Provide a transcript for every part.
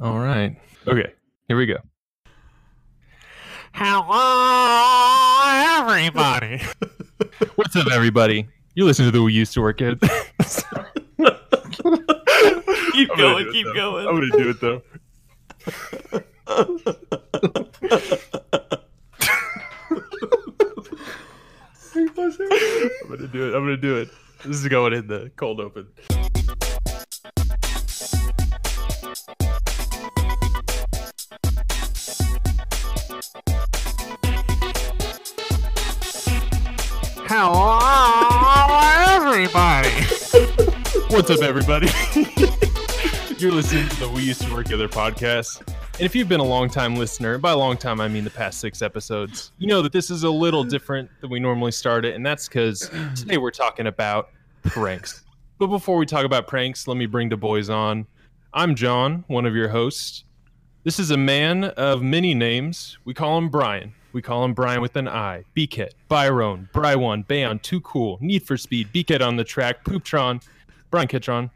All right. Okay. Here we go. Hello, everybody. What's up, everybody? You listen to the We Used to Work at. keep I'm gonna going, do it, keep though. going. I'm gonna do it though. I'm gonna do it. I'm gonna do it. This is going in the cold open. Hello, everybody. What's up, everybody? You're listening to the We Used to Work Together podcast. And if you've been a long time listener, by a long time, I mean the past six episodes, you know that this is a little different than we normally start it. And that's because today we're talking about pranks. But before we talk about pranks, let me bring the boys on. I'm John, one of your hosts. This is a man of many names. We call him Brian. We call him Brian with an I. Beakit, Byron, Bry1, Bayon, Too Cool, Need for Speed, Beakit on the track, Pooptron, Brian Kitron.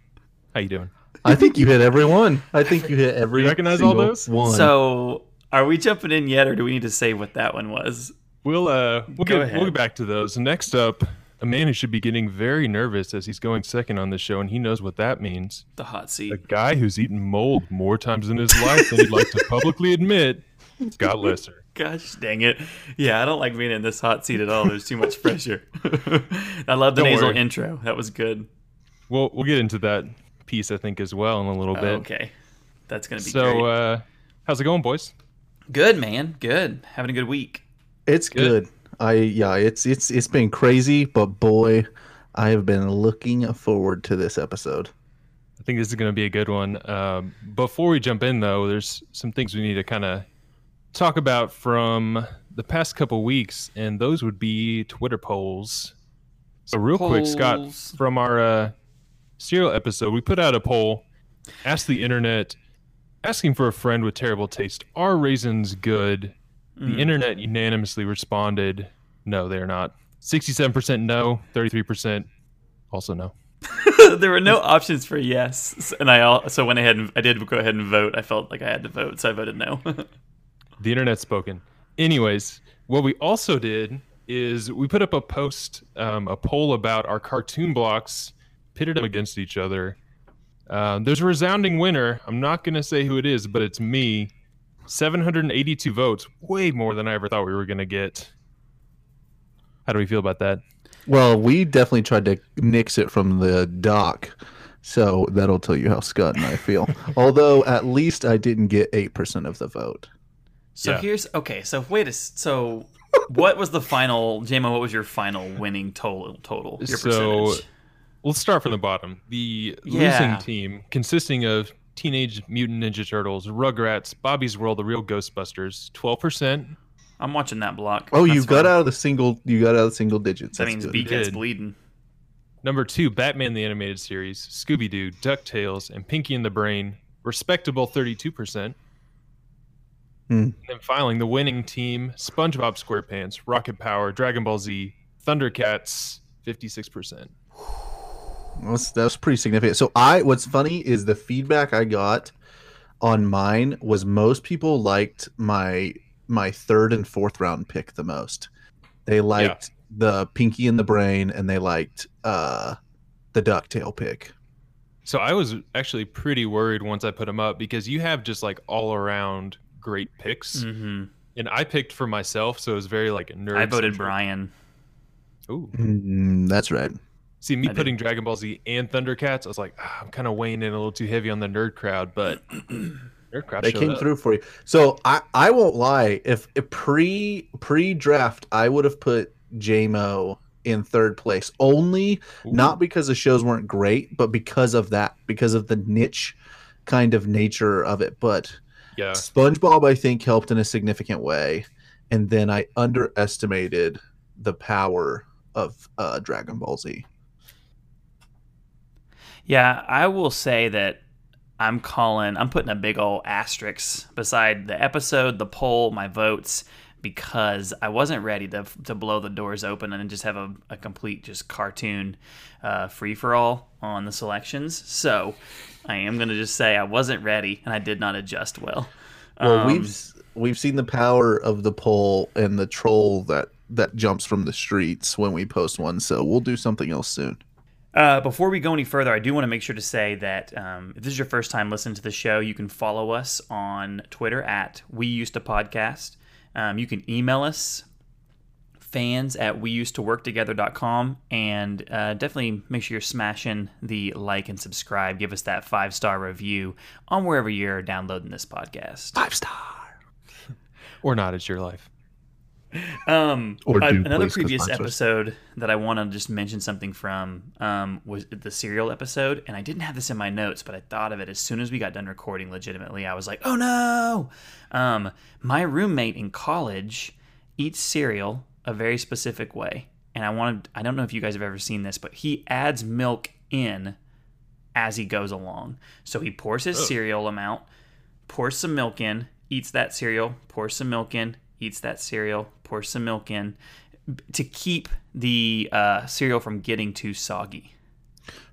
How you doing? I think you hit every one. I think you hit every. You recognize all those? One. So, are we jumping in yet, or do we need to say what that one was? We'll uh we'll Go get ahead. we'll get back to those. Next up, a man who should be getting very nervous as he's going second on this show, and he knows what that means. The hot seat. A guy who's eaten mold more times in his life than he'd like to publicly admit. Scott Lesser. Gosh dang it. Yeah, I don't like being in this hot seat at all. There's too much pressure. I love the Don't nasal worry. intro. That was good. We'll we'll get into that piece I think as well in a little bit. okay. That's going to be So great. uh how's it going, boys? good, man. Good. Having a good week. it's good. good. I yeah, it's it's it's been crazy, but boy, I have been looking forward to this episode. I think this is going to be a good one. Um, before we jump in, though, there's some things we need to kind of talk about from the past couple weeks, and those would be Twitter polls. So, real quick, Scott, from our uh, serial episode, we put out a poll, asked the internet, asking for a friend with terrible taste, are raisins good? The Mm. internet unanimously responded, no, they're not. 67% no, 33% also no. there were no options for yes, and I also went ahead and I did go ahead and vote. I felt like I had to vote, so I voted no. The internet's spoken. Anyways, what we also did is we put up a post, um, a poll about our cartoon blocks, pitted them against each other. Um, there's a resounding winner. I'm not going to say who it is, but it's me. 782 votes, way more than I ever thought we were going to get. How do we feel about that? Well, we definitely tried to nix it from the doc, so that'll tell you how Scott and I feel. Although at least I didn't get eight percent of the vote. So Yeah. here's okay. So wait a s- so what was the final JMO? What was your final winning total? Total your So, percentage. Let's start from the bottom. The Yeah. losing team, consisting of Teenage Mutant Ninja Turtles, Rugrats, Bobby's World, The Real Ghostbusters, 12%. I'm watching that block. Oh, you got fine. out of the single. You got out of the single digits. That That's means good. B gets bleeding. Number two, Batman the Animated Series, Scooby Doo, DuckTales, and Pinky and the Brain, respectable 32%. Hmm. And then filing the winning team, SpongeBob SquarePants, Rocket Power, Dragon Ball Z, Thundercats, 56%. That's that's pretty significant. So I what's funny is the feedback I got on mine was most people liked my my third and fourth round pick the most. They liked the Pinky in the Brain and they liked uh the Ducktail pick. So I was actually pretty worried once I put them up because you have just like all around great picks. hmm And I picked for myself, so it was very like a nerd. I voted Brian. Ooh. Mm, that's right. See, me I did. putting Dragon Ball Z and Thundercats, I was like, ah, I'm kind of weighing in a little too heavy on the nerd crowd, but nerd crowd They came up. through for you. So I I won't lie. If, if pre pre draft, I would have put JMO in third place only Ooh. not because the shows weren't great, but because of that, because of the niche kind of nature of it. But Yeah. SpongeBob, I think, helped in a significant way, and then I underestimated the power of uh, Dragon Ball Z. Yeah, I will say that I'm calling. I'm putting a big old asterisk beside the episode, the poll, my votes, because I wasn't ready to to blow the doors open and just have a, a complete just cartoon uh, free for all on the selections. So I am going to just say I wasn't ready and I did not adjust well. Well, Um, we've we've seen the power of the poll and the troll that that jumps from the streets when we post one. So we'll do something else soon. Uh, before we go any further, I do want to make sure to say that um, if this is your first time listening to the show, you can follow us on Twitter at We Used to Podcast. Um, you can email us fans at we used to work together.com and uh, definitely make sure you're smashing the like and subscribe give us that five star review on wherever you're downloading this podcast Five star. Or not, it's your life. Um, Or another please, previous episode that I want to just mention something from um, was the cereal episode, and I didn't have this in my notes, but I thought of it as soon as we got done recording. Legitimately, I was like, "Oh no!" Um, my roommate in college eats cereal a very specific way, and I wanted. I don't know if you guys have ever seen this, but he adds milk in as he goes along. So he pours his cereal amount, pours some milk in, eats that cereal, pours some milk in, eats that cereal, pours some milk in to keep the uh, cereal from getting too soggy.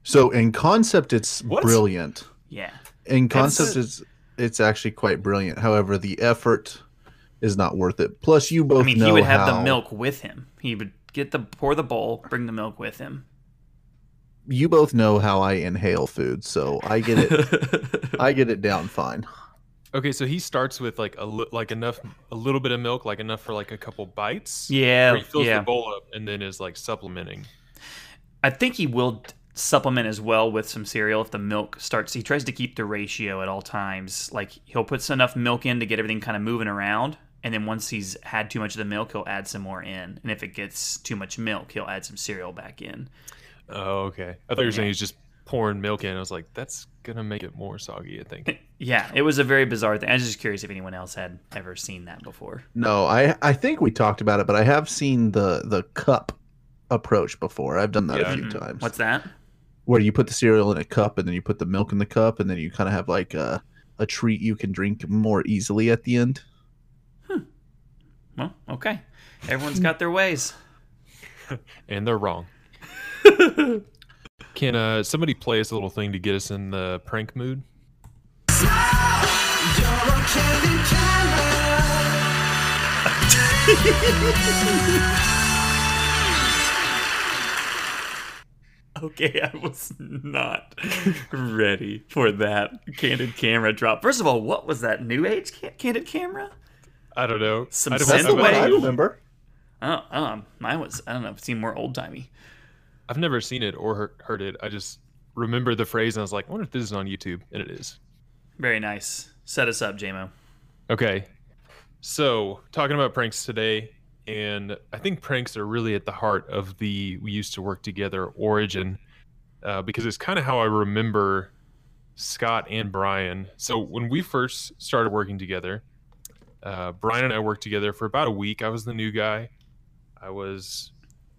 So in concept, it's What? brilliant. Yeah. In That's- concept, it's it's actually quite brilliant. However, the effort is not worth it. Plus, you both I mean, know he would have how, the milk with him. He would get the pour the bowl, bring the milk with him. You both know how I inhale food, so I get it. I get it down fine. Okay, so he starts with like a li- like enough a little bit of milk, like enough for like a couple bites. yeah, Where he fills yeah. the bowl up and then is like supplementing. I think he will supplement as well with some cereal if the milk starts. He tries to keep the ratio at all times. Like he'll put enough milk in to get everything kind of moving around, and then once he's had too much of the milk, he'll add some more in. And if it gets too much milk, he'll add some cereal back in. Oh, okay. I thought you were saying Yeah. he's just pouring milk in. I was like, that's gonna make it more soggy. I think. Yeah, it was a very bizarre thing. I was just curious if anyone else had ever seen that before. No, I I think we talked about it, but I have seen the the cup approach before. I've done that Yeah. a few Mhm. times. What's that? where you put the cereal in a cup and then you put the milk in the cup and then you kind of have like a a treat you can drink more easily at the end. Hmm. Well, okay. Everyone's got their ways. and they're wrong. Can uh, somebody play us a little thing to get us in the prank mood? Okay, I was not ready for that candid camera drop. First of all, what was that new age ca- candid camera? I don't know. Some I don't sense have away. it. I remember. Oh, um, mine was I don't know. It seemed more old timey. I've never seen it or heard, it. I just remember the phrase and I was like, I wonder if this is on YouTube, and it is. Very nice. Set us up, JMO. Okay. So, talking about pranks today, and I think pranks are really at the heart of the we used to work together origin, uh, because it's kind of how I remember Scott and Brian. So, when we first started working together, uh, Brian and I worked together for about a week. I was the new guy. I was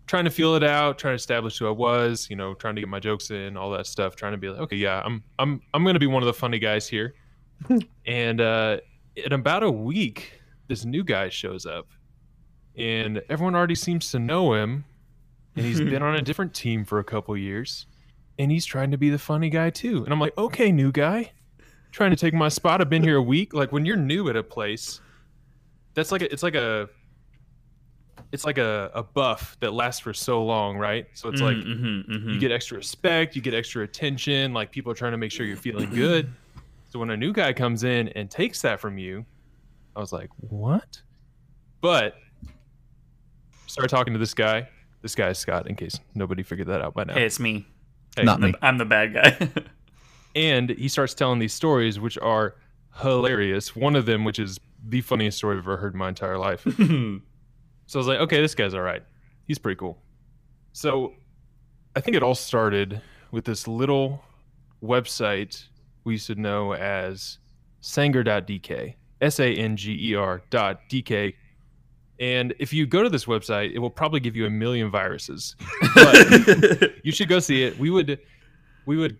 trying to feel it out, trying to establish who I was, you know, trying to get my jokes in, all that stuff, trying to be like, okay, yeah, I'm I'm I'm going to be one of the funny guys here. and uh in about a week, this new guy shows up, and everyone already seems to know him, and he's been on a different team for a couple years, and he's trying to be the funny guy too. And I'm like, okay, new guy, trying to take my spot. I've been here a week. Like when you're new at a place, that's like a, it's like a it's like a, a buff that lasts for so long, right? So it's like mm-hmm, mm-hmm. you get extra respect, you get extra attention, like people are trying to make sure you're feeling good. So when a new guy comes in and takes that from you, I was like, "What?" But started talking to this guy. This guy is Scott, in case nobody figured that out by now. Hey, it's me. Hey, Not I'm the, me. I'm the bad guy. and he starts telling these stories, which are hilarious. One of them, which is the funniest story I've ever heard in my entire life. So I was like, okay, this guy's all right. He's pretty cool. So I think it all started with this little website we used to know as sanger.dk, S A N G E R dot DK. And if you go to this website, it will probably give you a million viruses. But you should go see it. We would we would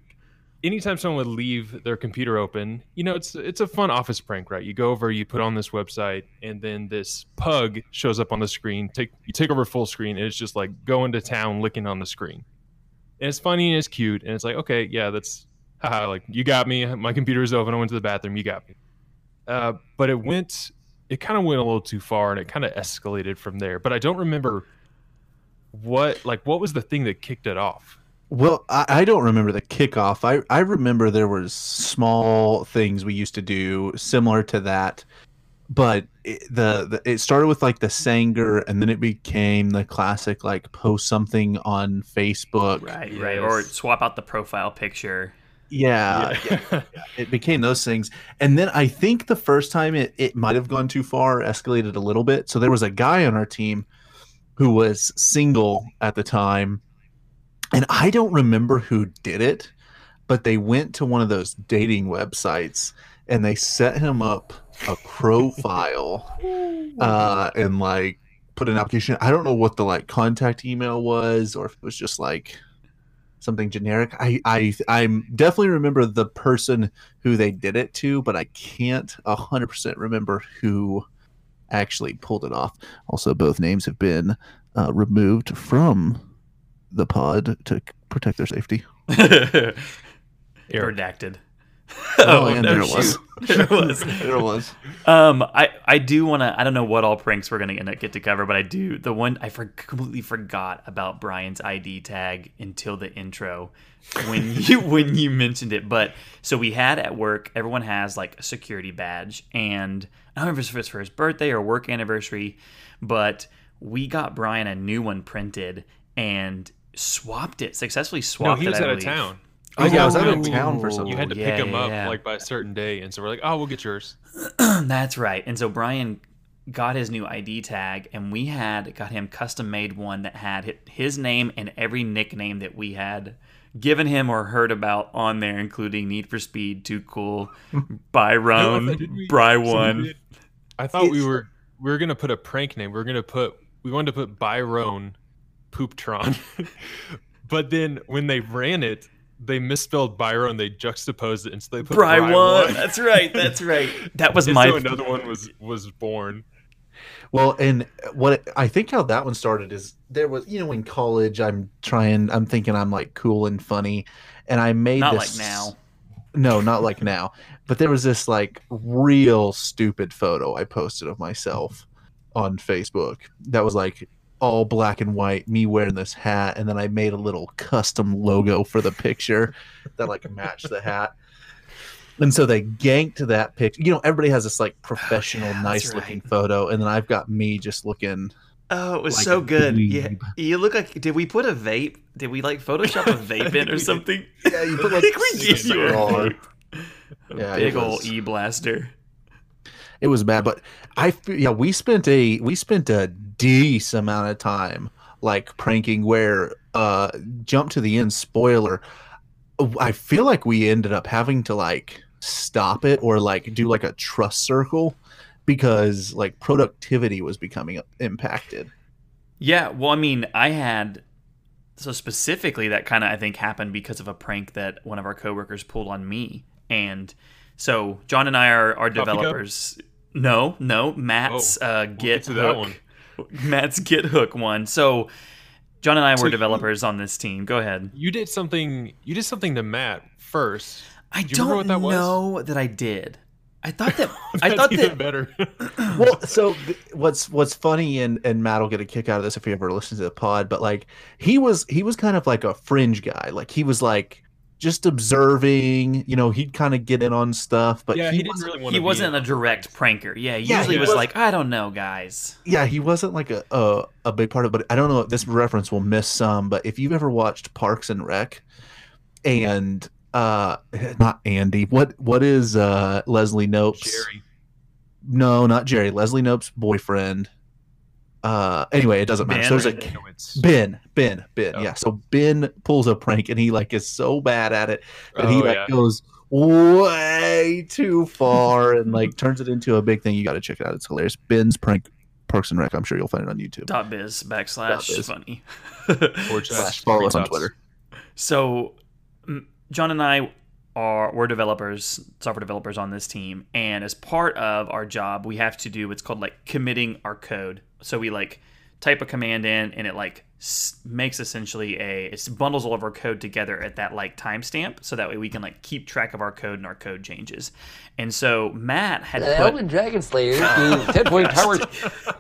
anytime someone would leave their computer open, you know, it's it's a fun office prank, right? You go over, you put on this website, and then this pug shows up on the screen. Take you take over full screen, and it's just like going to town, licking on the screen. And it's funny and it's cute, and it's like, okay, yeah, that's haha, like you got me. My computer is open. I went to the bathroom. You got me. Uh, but it went, it kind of went a little too far, and it kind of escalated from there. But I don't remember what, like, what was the thing that kicked it off? Well, I, I don't remember the kickoff. I, I remember there was small things we used to do similar to that, but it, the, the it started with like the Sanger, and then it became the classic like post something on Facebook. Right, right. Or swap out the profile picture. Yeah, yeah. it became those things. And then I think the first time it, it might have gone too far, escalated a little bit. So there was a guy on our team who was single at the time. And I don't remember who did it, but they went to one of those dating websites and they set him up a profile uh, and like put an application. I don't know what the like contact email was or if it was just like something generic. I I I'm definitely remember the person who they did it to, but I can't hundred percent remember who actually pulled it off. Also, both names have been uh, removed from the pod to protect their safety. Redacted. Oh, and there it was. There it was. there it was. Um, I I do want to. I don't know what all pranks we're gonna end up get to cover, but I do. The one I for, completely forgot about Brian's ID tag until the intro when you when you mentioned it. But so we had at work. Everyone has like a security badge, and I don't remember if it's for his birthday or work anniversary, but we got Brian a new one printed and swapped it successfully. swapped. No, Swapped he it. was I out of town. Oh, yeah, I was out of town for something. You had to yeah, pick him yeah, up yeah. like by a certain day, and so we're like, "Oh, we'll get yours." That's right. And so Brian got his new ID tag, and we had got him custom made one that had his name and every nickname that we had given him or heard about on there, including Need for Speed, Too Cool, Byron, Did Bry One. I thought we were we were gonna put a prank name. We were gonna put we wanted to put Byron Pooptron, but then when they ran it, they misspelled Byron. They juxtaposed it, and so they put Bry Bry One. That's right. That's right. That was And my. so another one was was born. Well, and what I think how that one started is there was, you know, in college, I'm trying, I'm thinking I'm like cool and funny, and I made not this. like now. No, not like now. But there was this like real stupid photo I posted of myself on Facebook that was like all black and white, me wearing this hat, and then I made a little custom logo for the picture that like matched the hat. And so they ganked that picture. You know, everybody has this like oh, professional, yeah, nice looking right. photo, and then I've got me just looking. Oh, it was Like so good. dweeb. Yeah, you look like. Did we put a vape? Did we like Photoshop a vape in or something? Yeah, you put I like think we gave you a cigar. vape. A Yeah, big old e blaster. It was bad, but I f- yeah we spent a we spent a decent amount of time like pranking where uh jump to the end spoiler. I feel like we ended up having to like stop it or like do like a trust circle because like productivity was becoming impacted. Yeah, well, I mean, I had so specifically that kind of I think happened because of a prank that one of our coworkers pulled on me, and so John and I are, are Coffee developers. No, no, Matt's uh, get Get to that Hook. Matt's Git Hook one. So John and I So were you- developers on this team. Go ahead. You did something. You did something to Matt first. I Do you remember don't what that was? know that I did. I thought that I thought even that better. well, so th- what's what's funny and and Matt will get a kick out of this if he ever listens to the pod, but like he was he was kind of like a fringe guy. Like he was like just observing, you know, he'd kind of get in on stuff, but yeah, he, he, didn't wasn't, really want he wasn't a direct pranker. Yeah, Yeah, usually he was was- like I don't know, guys. yeah, he wasn't like a, a a big part of it. But I don't know. This reference will miss some, but if you've ever watched Parks and Rec, and uh, not Andy, what what is uh Leslie Knope's? Jerry. No, not Jerry. Leslie Knope's boyfriend. Uh, anyway, it doesn't matter. Ben? So there's a No, it's- Ben, Ben, Ben. Oh. Yeah. So Ben pulls a prank and he like is so bad at it that he Oh, like yeah. goes way too far and like turns it into a big thing. You got to check it out. It's hilarious. Ben's prank Parks and Rec. I'm sure you'll find it on YouTube. Dot biz backslash biz. funny. Forward Slash slash follow us on Twitter. So, John and I are we're developers, software developers on this team, and as part of our job, we have to do what's called like committing our code. So we like type a command in, and it like s- makes essentially a it bundles all of our code together at that like timestamp, so that way we can like keep track of our code and our code changes. And so Matt had The put Elven Dragon Slayer, the 10 point power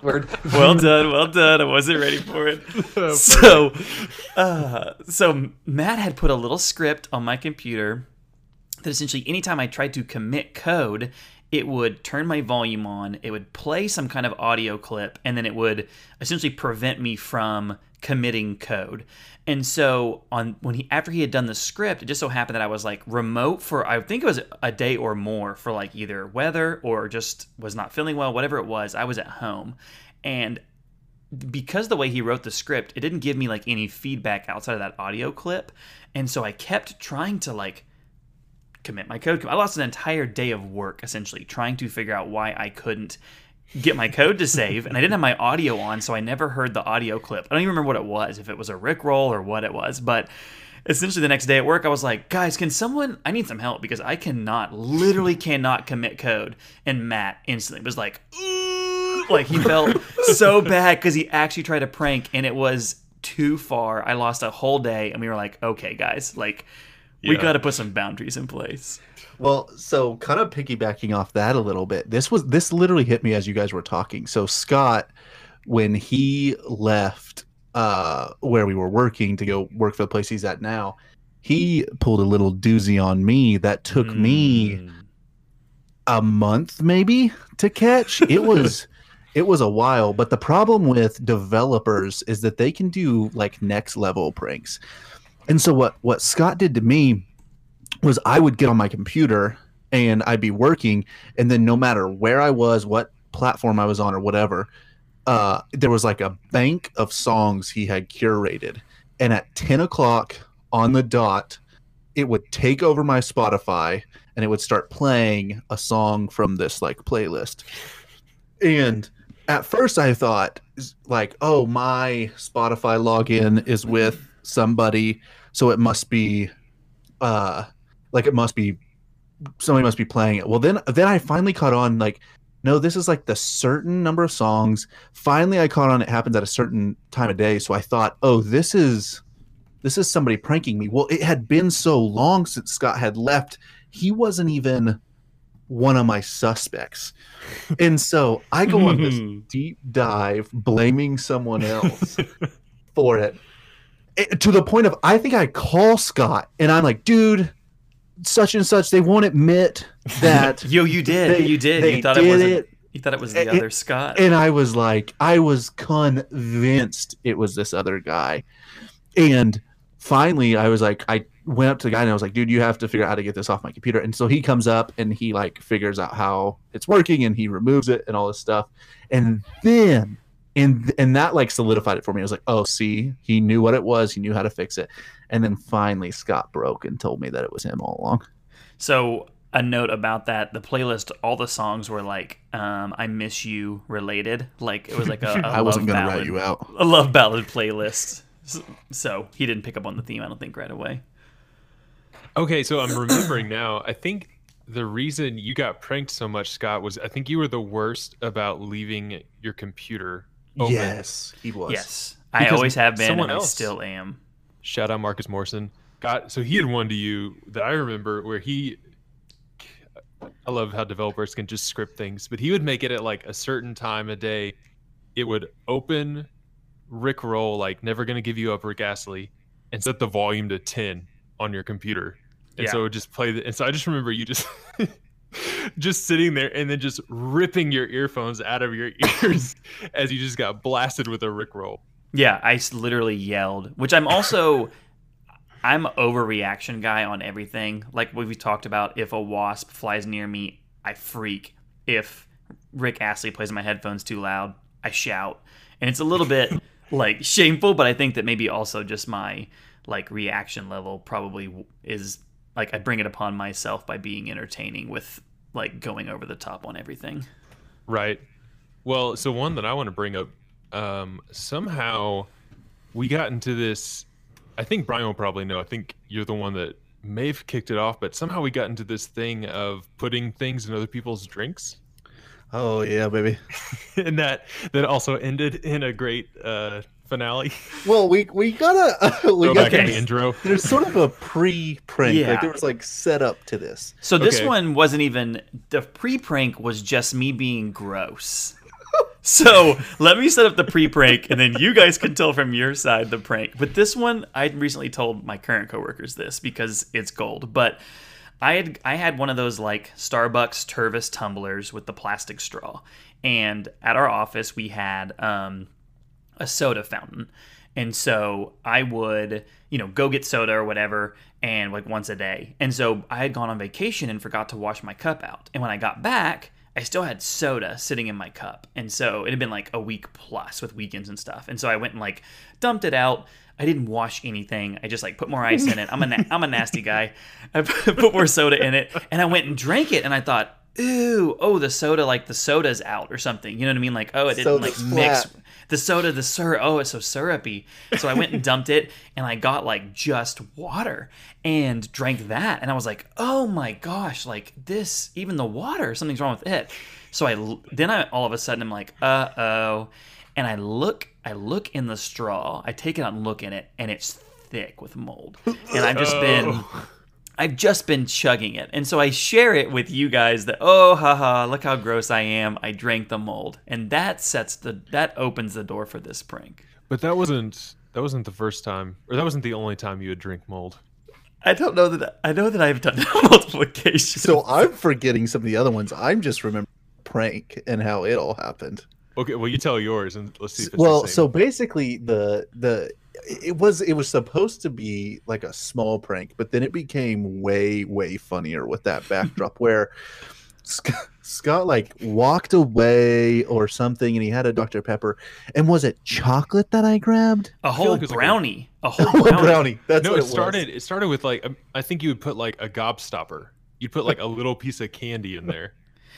word. well done, well done. I wasn't ready for it. so, uh, so Matt had put a little script on my computer that essentially, anytime I tried to commit code, it would turn my volume on, it would play some kind of audio clip, and then it would essentially prevent me from committing code. And so on when he after he had done the script, it just so happened that I was like remote for I think it was a day or more for like either weather or just was not feeling well, whatever it was. I was at home. And because the way he wrote the script, it didn't give me like any feedback outside of that audio clip. And so I kept trying to like commit my code. I lost an entire day of work essentially trying to figure out why I couldn't get my code to save and I didn't have my audio on so I never heard the audio clip. I don't even remember what it was, if it was a rickroll or what it was, but essentially the next day at work I was like, "Guys, can someone I need some help because I cannot literally cannot commit code." And Matt instantly was like, "Ooh," like he felt so bad cuz he actually tried to prank and it was too far. I lost a whole day and we were like, "Okay, guys, like we got to put some boundaries in place." Well, so kind of piggybacking off that a little bit. This was this literally hit me as you guys were talking. So Scott, when he left uh where we were working to go work for the place he's at now, he pulled a little doozy on me that took me Mm. a month maybe to catch. It was it was a while, but the problem with developers is that they can do like next level pranks. And so what what Scott did to me was I would get on my computer and I'd be working and then no matter where I was, what platform I was on or whatever, uh, there was like a bank of songs he had curated. And at 10 o'clock on the dot, it would take over my Spotify and it would start playing a song from this like playlist. And at first I thought like, oh, my Spotify login is with somebody, so it must be uh like it must be somebody must be playing it. Well then then I finally caught on like no, this is like the certain number of songs. Finally I caught on it happens at a certain time of day, so I thought, "Oh, this is this is somebody pranking me." Well, it had been so long since Scott had left. He wasn't even one of my suspects. And so I go on this deep dive blaming someone else for it. It- to the point of I think I call Scott and I'm like, dude, such and such, they won't admit that. Yo, you did. They- you did. You thought did it wasn't. it. You thought it was the It- other Scott. and I was like, I was convinced it was this other guy. And finally, I was like, I went up to the guy and I was like, dude, you have to figure out how to get this off my computer. And so he comes up and he like figures out how it's working and he removes it and all this stuff. And then, and and that like solidified it for me. I was like, oh, see, he knew what it was. He knew how to fix it. And then finally, Scott broke and told me that it was him all along. So a note about that: the playlist, all the songs were like um, "I Miss You" related. Like it was like a, a I wasn't gonna ballad, write you out. a love ballad playlist. S- So he didn't pick up on the theme. I don't think right away. Okay, so I'm remembering now. I think the reason you got pranked so much, Scott, was I think you were the worst about leaving your computer open. Yes, he was. Yes, I Because always have been, someone and I else- still am. Shout out Marcus Morrison. Got so he had one to you that I remember where he. I love how developers can just script things, but he would make it at like a certain time of day. It would open Rick Roll like "Never Gonna Give You Up" Rick Astley, and set the volume to ten on your computer, and Yeah. so it would just play. The, and so I just remember you just. just sitting there and then just ripping your earphones out of your ears as you just got blasted with a Rick roll. Yeah, I literally yelled, which I'm also I'm overreaction guy on everything. Like we talked about, if a wasp flies near me, I freak. If Rick Astley plays in my headphones too loud, I shout. And it's a little bit like shameful, but I think that maybe also just my like reaction level probably is like I bring it upon myself by being entertaining with like going over the top on everything. Right. Well, so one that I want to bring up, um, somehow we got into this. I think Brian will probably know. I think you're the one that may have kicked it off, but somehow we got into this thing of putting things in other people's drinks, Oh yeah, baby. and that that also ended in a great uh, finale. Well, we we gotta we Go got back in the intro. there's sort of a pre prank. Yeah. Like there was like set up to this. So this Okay. one wasn't even the pre prank was just me being gross. So let me set up the pre prank, and then you guys can tell from your side the prank. But this one, I recently told my current coworkers this because it's gold. But I had I had one of those like Starbucks Tervis tumblers with the plastic straw, and at our office we had um, a soda fountain. And so I would, you know, go get soda or whatever, and like once a day. And so I had gone on vacation and forgot to wash my cup out. And when I got back, I still had soda sitting in my cup. And so it had been like a week plus with weekends and stuff. And so I went and like dumped it out. I didn't wash anything. I just like put more ice in it. I'm a na- I'm a nasty guy. I put more soda in it, and I went and drank it. And I thought, ooh, oh, the soda like the soda's out or something. You know what I mean? Like, oh, it didn't like Soda's mix flat. The soda, the syrup. Oh, it's so syrupy. So I went and dumped it, and I got like just water and drank that, and I was like, oh my gosh, like this, even the water, something's wrong with it. So I then I all of a sudden I'm like, uh oh, and I look, I look in the straw, I take it out and look in it, and it's thick with mold, and I've just been. I've just been chugging it. And so I share it with you guys that, oh, haha, look how gross I am. I drank the mold. And that sets the, that opens the door for this prank. But that wasn't that wasn't the first time, or that wasn't the only time you would drink mold. I don't know that, I know that I've done it on multiple occasions. So I'm forgetting some of the other ones. I'm just remembering prank and how it all happened. Okay, well you tell yours and let's see if it's well, the same. so basically the the it was it was supposed to be like a small prank, but then it became way way funnier with that backdrop where Scott, Scott like walked away or something, and he had a Dr Pepper, and was it chocolate that I grabbed? a whole like it was like a- brownie. A, whole brownie. brownie. That's no, what it it was. started. It started with like I think you would put like a gobstopper. You'd put like a little piece of candy in there.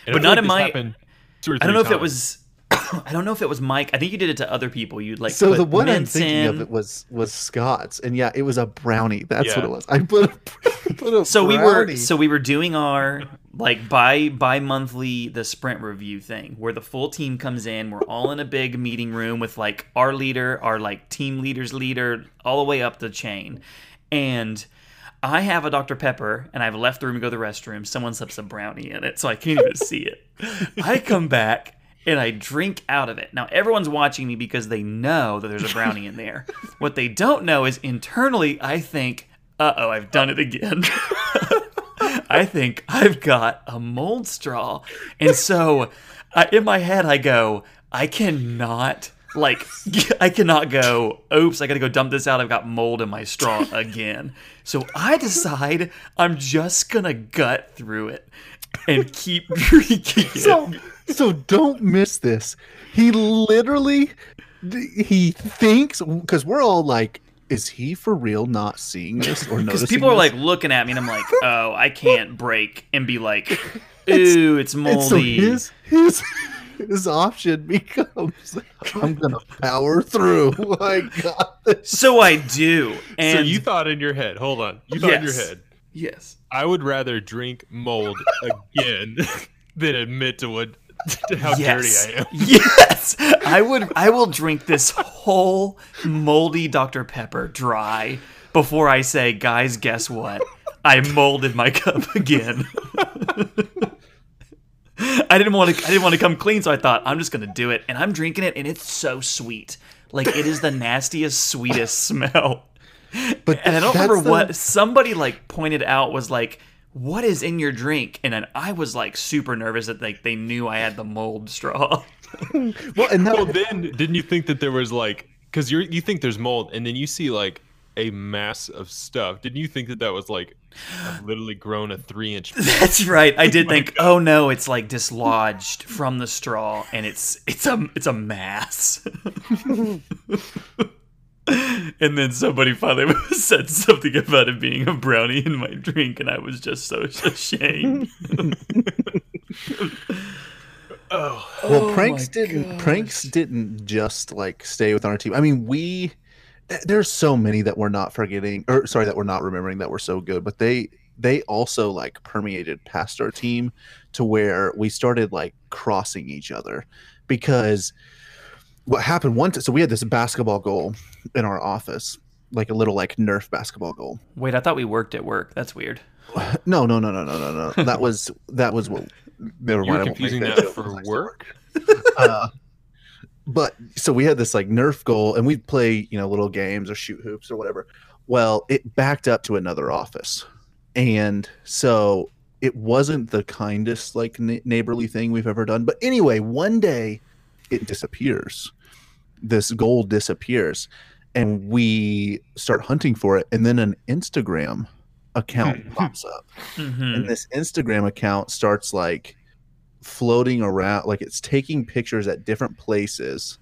And But not like in this my- happened two or I don't three know if it was. I don't know if it was Mike. I think you did it to other people. You'd like so put the one I'm mints thinking of it was was Scott's, and yeah, it was a brownie. That's what it was. I put a, put a so we were so we were doing our like bi bi monthly the sprint review thing where the full team comes in we're all in a big meeting room with like our leader our like team leader's leader all the way up the chain and I have a Dr. Pepper and I've left the room to go to the restroom. Someone slips a brownie in it, so I can't even see it. I come back and I drink out of it. Now, everyone's watching me because they know that there's a brownie in there. What they don't know is internally, I think, uh oh, I've done it again. I think I've got a mold straw. And so I, in my head, I go, I cannot. Like, I cannot go, oops, I gotta go dump this out. I've got mold in my straw again. So I decide I'm just gonna gut through it and keep drinking it. So, so don't miss this. He literally, he thinks because we're all like, is he for real not seeing this or Because people are this? like looking at me and I'm like, oh, I can't break and be like, ooh, it's And moldy. so his his his option becomes, I'm gonna power through. Oh I got this. So I do. And so you thought in your head. Hold on. You thought in your head. yes. I would rather drink mold again than admit to what to how yes. dirty I am. Yes. I would I will drink this whole moldy Dr. Pepper dry before I say, guys, guess what? I molded my cup again. I didn't want to I didn't want to come clean, so I thought I'm just gonna do it. And I'm drinking it and it's so sweet. Like it is the nastiest, sweetest smell. But And I don't remember the- what somebody like pointed out was like, "What is in your drink?" And then I was like super nervous that like they knew I had the mold straw. Well, and that Well, then didn't you think that there was like because you you think there's mold and then you see like a mass of stuff? Didn't you think that that was like I've literally grown a three inch? That's right. I did think, "Oh no, it's like dislodged from the straw, and it's it's a it's a mass." And then somebody finally said something about it being a brownie in my drink, and I was just so ashamed. Oh, well Oh pranks didn't gosh. pranks didn't just like stay with our team i mean we eh, there's so many that we're not forgetting or sorry that we're not remembering that were so good but they they also like permeated past our team to where we started like crossing each other because what happened once so we had this basketball goal in our office like a little like nerf basketball goal. Wait, I thought we worked at work. That's weird. no no no no no no no. That was that was what never You're mind I won't make confusing that joke. for because work? uh, but so we had this like nerf goal and we'd play you know little games or shoot hoops or whatever. Well it backed up to another office. And so it wasn't the kindest like n- neighborly thing we've ever done. But anyway one day it disappears this goal disappears and we start hunting for it and then an instagram account pops up hmm and this Instagram account starts like floating around, like it's taking pictures at different places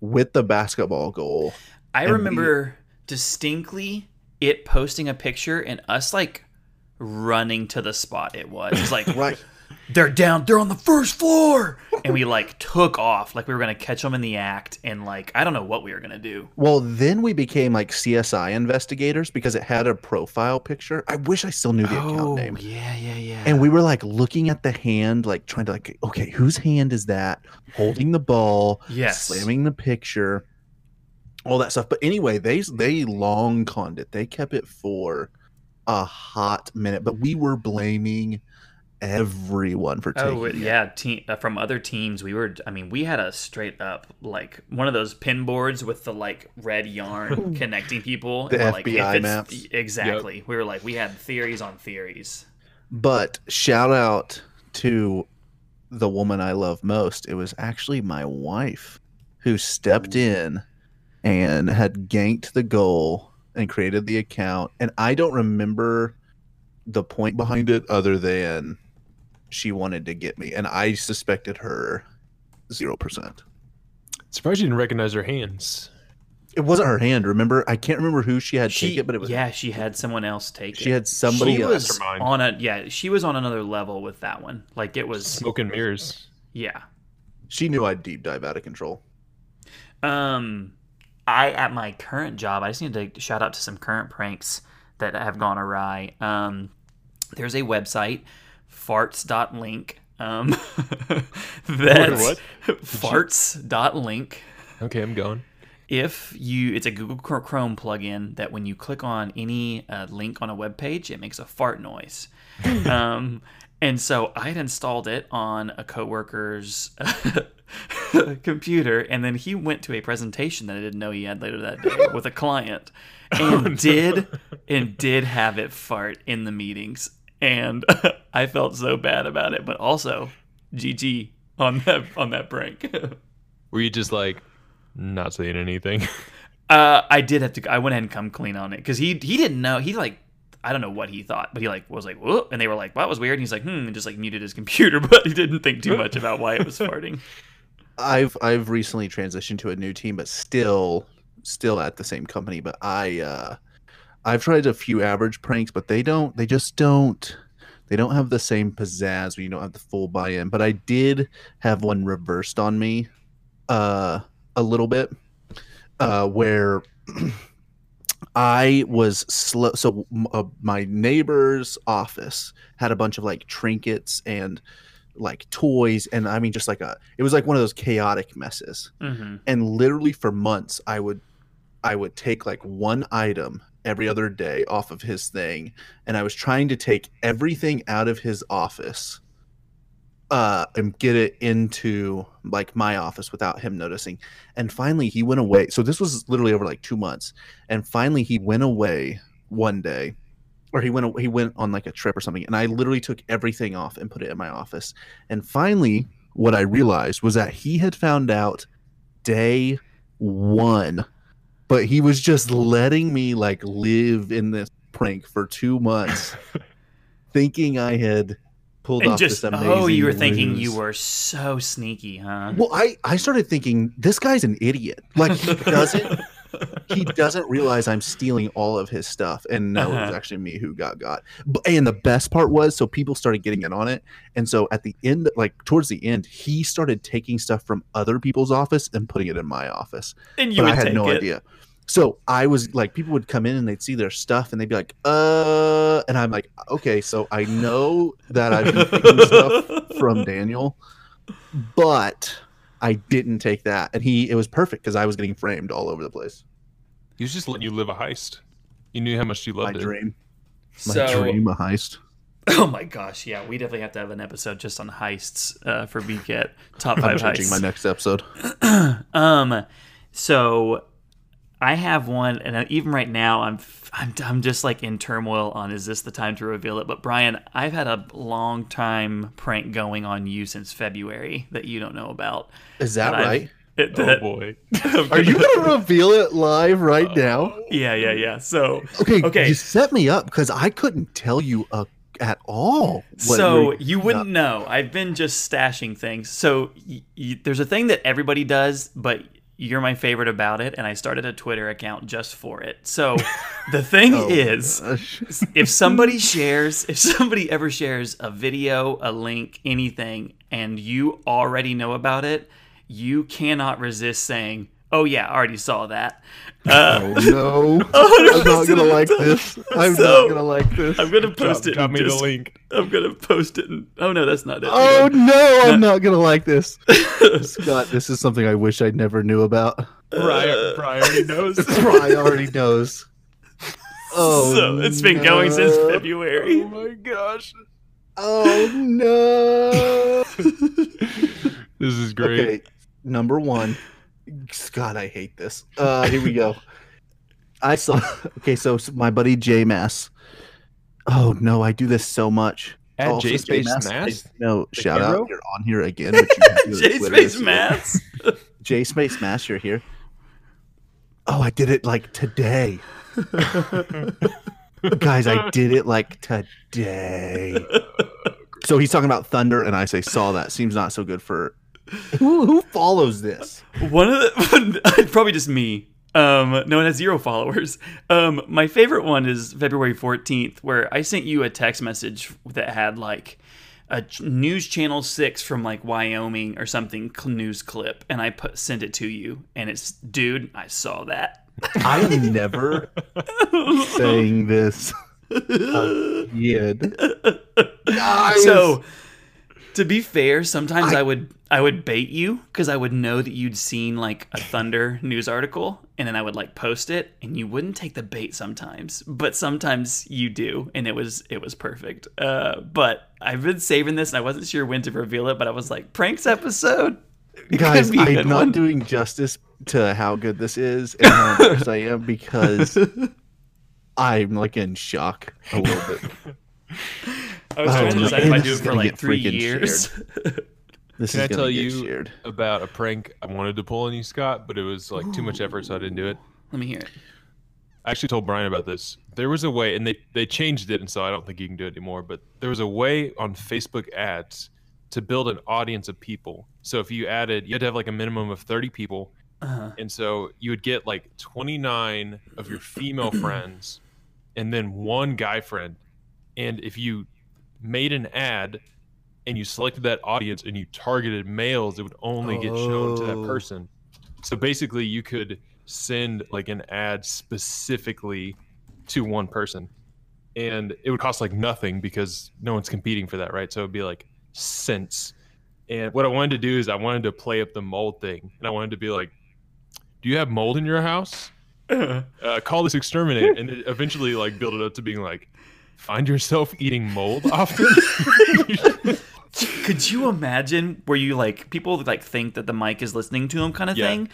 with the basketball goal. I and we- remember distinctly it posting a picture and us like running to the spot it was. It's like Right. They're down, they're on the first floor, and we like took off like we were gonna catch them in the act, and like I don't know what we were gonna do. Well, then we became like CSI investigators because it had a profile picture. I wish I still knew the account oh, name. Oh, yeah, yeah, yeah. And we were like looking at the hand, like trying to like, okay, whose hand is that? Holding the ball, yes, slamming the picture, all that stuff. But anyway, they they long conned it. They kept it for a hot minute, but we were blaming everyone for taking Oh it. yeah, team uh, from other teams. We were. I mean, we had a straight up like one of those pin boards with the like red yarn connecting people. The and we're like, if FBI it's- maps. Exactly. We were like, we had theories on theories. But shout out to the woman I love most. It was actually my wife who stepped in and had ganked the goal and created the account. And I don't remember the point behind it other than she wanted to get me. And I suspected her 0%. Surprised you didn't recognize her hands. It wasn't her hand, remember? I can't remember who she had She, take it, but it was yeah, she had someone else take she it. She had somebody she else. was on a yeah. She was on another level with that one. Like it was Smoke and mirrors. yeah. She knew I'd deep dive out of control. Um, I at my current job, I just need to shout out to some current pranks that have gone awry. Um, there's a website, farts.link. Um, that's What? farts.link. Okay, I'm going. If you, it's a Google Chrome plugin that when you click on any uh, link on a web page, it makes a fart noise. um, and so I had installed it on a coworker's computer, and then he went to a presentation that I didn't know he had later that day with a client, and did and did have it fart in the meetings, and I felt so bad about it, but also GG on that on that prank. Were you just like not saying anything? Uh, I did have to. I went ahead and come clean on it because he he didn't know. He like I don't know what he thought, but he like was like whoop, and they were like, "Well, that was weird." And he's like, "Hmm," and just like muted his computer, but he didn't think too much about why it was farting. I've I've recently transitioned to a new team, but still still at the same company. But I uh, I've tried a few average pranks, but they don't they just don't they don't have the same pizzazz when you don't have the full buy-in. But I did have one reversed on me uh, a little bit, uh, where I was slow. So uh, my neighbor's office had a bunch of like trinkets and like toys, and I mean just like a it was like one of those chaotic messes. hmm And literally for months, I would I would take like one item every other day off of his thing, and I was trying to take everything out of his office uh and get it into like my office without him noticing. And finally he went away. So this was literally over like two months. And finally he went away one day or he went he went on like a trip or something and i literally took everything off and put it in my office. And finally what i realized was that he had found out day one but he was just letting me like live in this prank for two months thinking i had pulled And off just this amazing oh, you were thinking you were so sneaky, huh? Well, I I started thinking this guy's an idiot. Like he doesn't he doesn't realize I'm stealing all of his stuff, and no, it was Uh-huh. actually me who got got. But and the best part was, so people started getting in on it, and so at the end, like towards the end, he started taking stuff from other people's office and putting it in my office. and you I had no it. idea. So I was like, people would come in and they'd see their stuff and they'd be like, uh, and I'm like, okay, so I know that I've been taking stuff from Daniel, but I didn't take that. And he, it was perfect because I was getting framed all over the place. He was just letting you live a heist. You knew how much you My loved it. dream, my So, dream, a heist. oh my gosh, yeah, we definitely have to have an episode just on heists uh, for Beakit top five I'm five changing heists. my next episode. Um, so I have one, and even right now, I'm I'm I'm just like in turmoil on is this the time to reveal it? But Brian, I've had a long time prank going on you since February that you don't know about. Is that And I've- right? It, Oh that- boy. Are you going to reveal it live right now? yeah, yeah, yeah. So Okay, Okay. You set me up because I couldn't tell you uh, at all. what so were- you wouldn't know. I've been just stashing things. So y- y- there's a thing that everybody does, but you're my favorite about it, and I started a Twitter account just for it. So the thing Oh, is, if somebody shares, if somebody ever shares a video, a link, anything, and you already know about it, you cannot resist saying, "Oh yeah, I already saw that." Uh, Oh no! I'm not gonna like this. I'm So, not gonna like this. I'm gonna Drop, post it. drop in me the link. I'm gonna post it. In, oh no, that's not it. Oh no! I'm not gonna like this. Scott, this is something I wish I never knew about. Brian, Brian already knows. I already knows. Oh, so it's been going since. February. oh my gosh. Oh no! This is great. Okay, number one. God, I hate this. Uh, here we go. I saw. Okay, so s- my buddy J Mass. Oh no, I do this so much. At Also, J Space J-Mass, Mass. No, The shout hero? out. You're on here again. But you have to do J it Twitter Space this year. Mass. J Space Mass, you're here. Oh, I did it like today. Guys, I did it like today. So he's talking about Thunder, and I say saw that. Seems not so good for who who follows this? One of the probably just me. Um, no one has zero followers. Um, my favorite one is February 14th, where I sent you a text message that had like a news channel six from like Wyoming or something news clip, and I put sent it to you, and it's dude, I saw that. I am never saying this again. So, to be fair, sometimes I, would I would bait you because I would know that you'd seen like a Thunder news article, and then I would like post it, and you wouldn't take the bait sometimes, but sometimes you do, and it was it was perfect. Uh, but I've been saving this, and I wasn't sure when to reveal it, but I was like, pranks episode. It guys, could be a I'm not one. doing justice to how good this is and how embarrassed I am because I'm like in shock a little bit. I was Oh, trying to decide if I do it for like three years. This Can is I tell you shared. about a prank I wanted to pull on you, Scott, but it was like too much effort, so I didn't do it. Let me hear it. I actually told Brian about this. There was a way, and they they changed it, and so I don't think you can do it anymore. But there was a way on Facebook ads to build an audience of people. So if you added, you had to have like a minimum of thirty people, Uh-huh. and so you would get like twenty nine of your female friends, and then one guy friend. And if you made an ad and you selected that audience and you targeted males, it would only get shown to that Oh. person. So basically, you could send like an ad specifically to one person, and it would cost like nothing because no one's competing for that, right? So it'd be like cents. And what I wanted to do is I wanted to play up the mold thing, and I wanted to be like, "Do you have mold in your house? Uh, call this exterminate," and eventually like build it up to being like, "Find yourself eating mold often." Could you imagine where you like people like think that the mic is listening to them kind of Yeah. thing?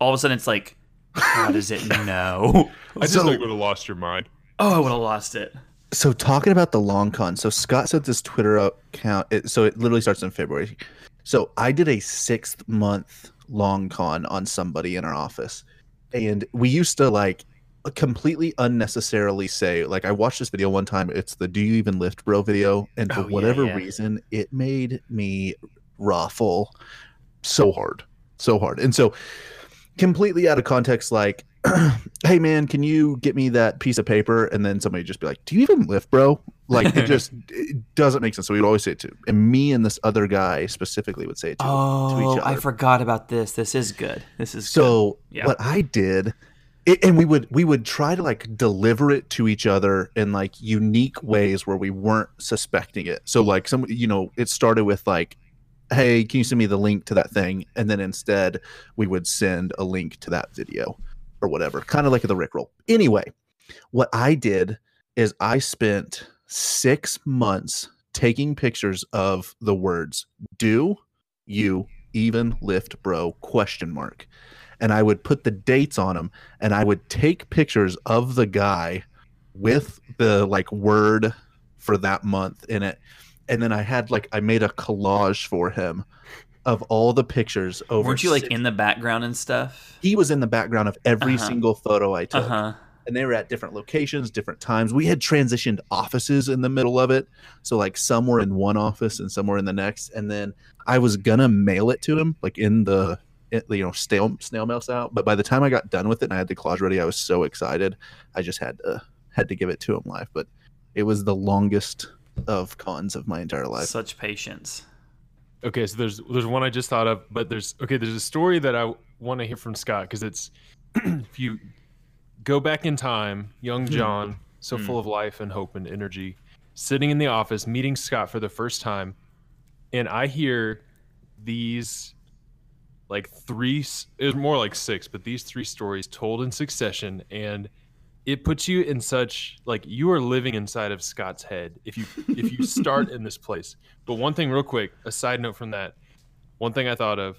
All of a sudden it's like, how does it know? I just So- like would have lost your mind. Oh, I would have lost it. So talking about the long con, so Scott set this Twitter account. It, so it literally starts in February. So I did a sixth month long con on somebody in our office, and we used to like completely unnecessarily say like I watched this video one time. It's the "Do you even lift, bro?" video, and for Oh, whatever yeah. reason, it made me ruffle so hard, so hard, and so completely out of context, like hey man, can you get me that piece of paper? And then somebody just be like, do you even lift, bro? Like it just it doesn't make sense. So we'd always say it to, and me and this other guy specifically would say it to, to Oh, each I forgot about this. This is good. This is good. So Yeah. what I did it, and we would we would try to like deliver it to each other in like unique ways where we weren't suspecting it. So like some you know it started with like, hey, can you send me the link to that thing? And then instead we would send a link to that video or whatever, kind of like the Rickroll. Anyway, what I did is I spent six months taking pictures of the words "do you even lift, bro?" question mark and I would put the dates on them and I would take pictures of the guy with the like word for that month in it. And then I had like I made a collage for him of all the pictures over Weren't you like six- in the background and stuff? he was in the background of every Uh-huh. single photo I took. Uh huh. And they were at different locations, different times. We had transitioned offices in the middle of it. So like some were in one office and some were in the next. And then I was gonna mail it to him, like in the it, you know snail snail mail out. But by the time I got done with it and I had the collage ready, I was so excited. I just had to had to give it to him live. But it was the longest of cons of my entire life. Such patience. Okay, so there's there's one I just thought of, but there's okay, there's a story that I want to hear from Scott because it's if you go back in time, young hmm. John, so hmm. full of life and hope and energy, sitting in the office meeting Scott for the first time, and I hear these like three s- it was more like six, but these three stories told in succession and it puts you in such like you are living inside of Scott's head if you if you start in this place. But one thing real quick, a side note from that. One thing I thought of,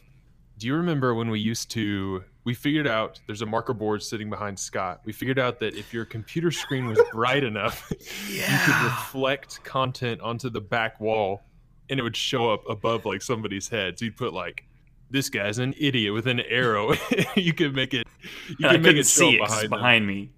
do you remember when we used to we figured out there's a marker board sitting behind Scott. We figured out that if your computer screen was bright enough, yeah. you could reflect content onto the back wall and it would show up above like somebody's head. So you'd put like this guy's an idiot with an arrow. you could make it you I could make it see up it 'cause it's behind, behind me.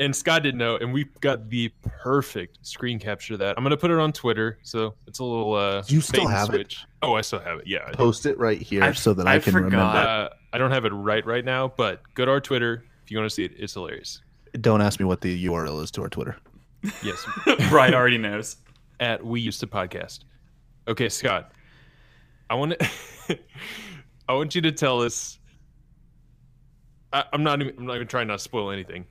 and Scott didn't know, and we got the perfect screen capture of that. I'm gonna put it on Twitter, so it's a little uh You still bait and have it? Oh, I still have it. Yeah. Post it right here I- so that I, I can forgot. remember. Uh, I don't have it right right now, but go to our Twitter if you want to see it. It's hilarious. Don't ask me what the URL is to our Twitter. Yes, Brian already knows. at we used to podcast. Okay, Scott, I want to. I want you to tell us. I, I'm not. Even, I'm not even trying not to spoil anything.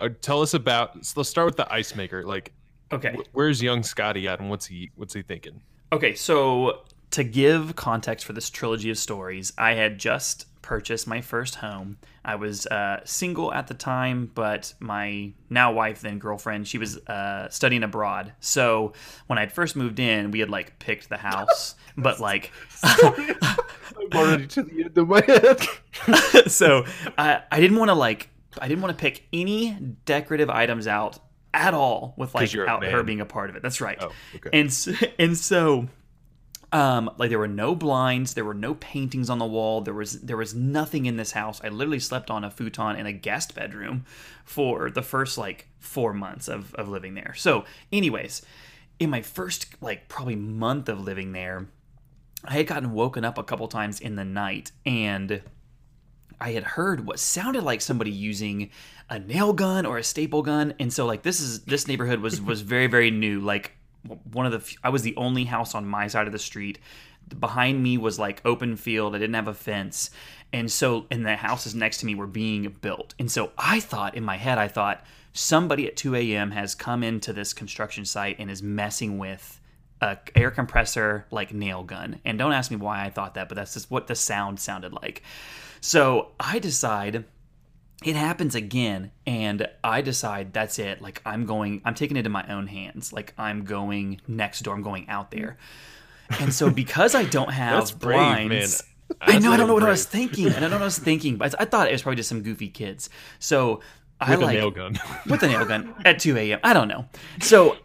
Uh, tell us about. So let's start with the ice maker. Like, Okay. wh- where's young Scotty at, and what's he? What's he thinking? Okay, so to give context for this trilogy of stories, I had just purchased my first home. I was uh, single at the time, but my now wife, then girlfriend, she was uh, studying abroad. So when I'd first moved in, we had like picked the house, but like I'm already to the end of my head. so I, I didn't want to like I didn't want to pick any decorative items out at all with like out her being a part of it. That's right. Oh, okay. And so, and so um like there were no blinds, there were no paintings on the wall, there was there was nothing in this house. I literally slept on a futon in a guest bedroom for the first like 4 months of of living there. So anyways, in my first like probably month of living there, I had gotten woken up a couple times in the night and I had heard what sounded like somebody using a nail gun or a staple gun, and so like this is this neighborhood was was very very new. Like one of the few, I was the only house on my side of the street. Behind me was like open field. I didn't have a fence, and so and the houses next to me were being built. And so I thought in my head, I thought somebody at 2 a.m. has come into this construction site and is messing with a air compressor like nail gun. And don't ask me why I thought that, but that's just what the sound sounded like. So I decide it happens again and I decide that's it. Like I'm going I'm taking it in my own hands. Like I'm going next door. I'm going out there. And so because I don't have brave, blinds. I know I don't know what I was thinking. I don't know what I was thinking, but I thought it was probably just some goofy kids. So I With a like nail gun. with a nail gun at 2 a.m. I don't know. So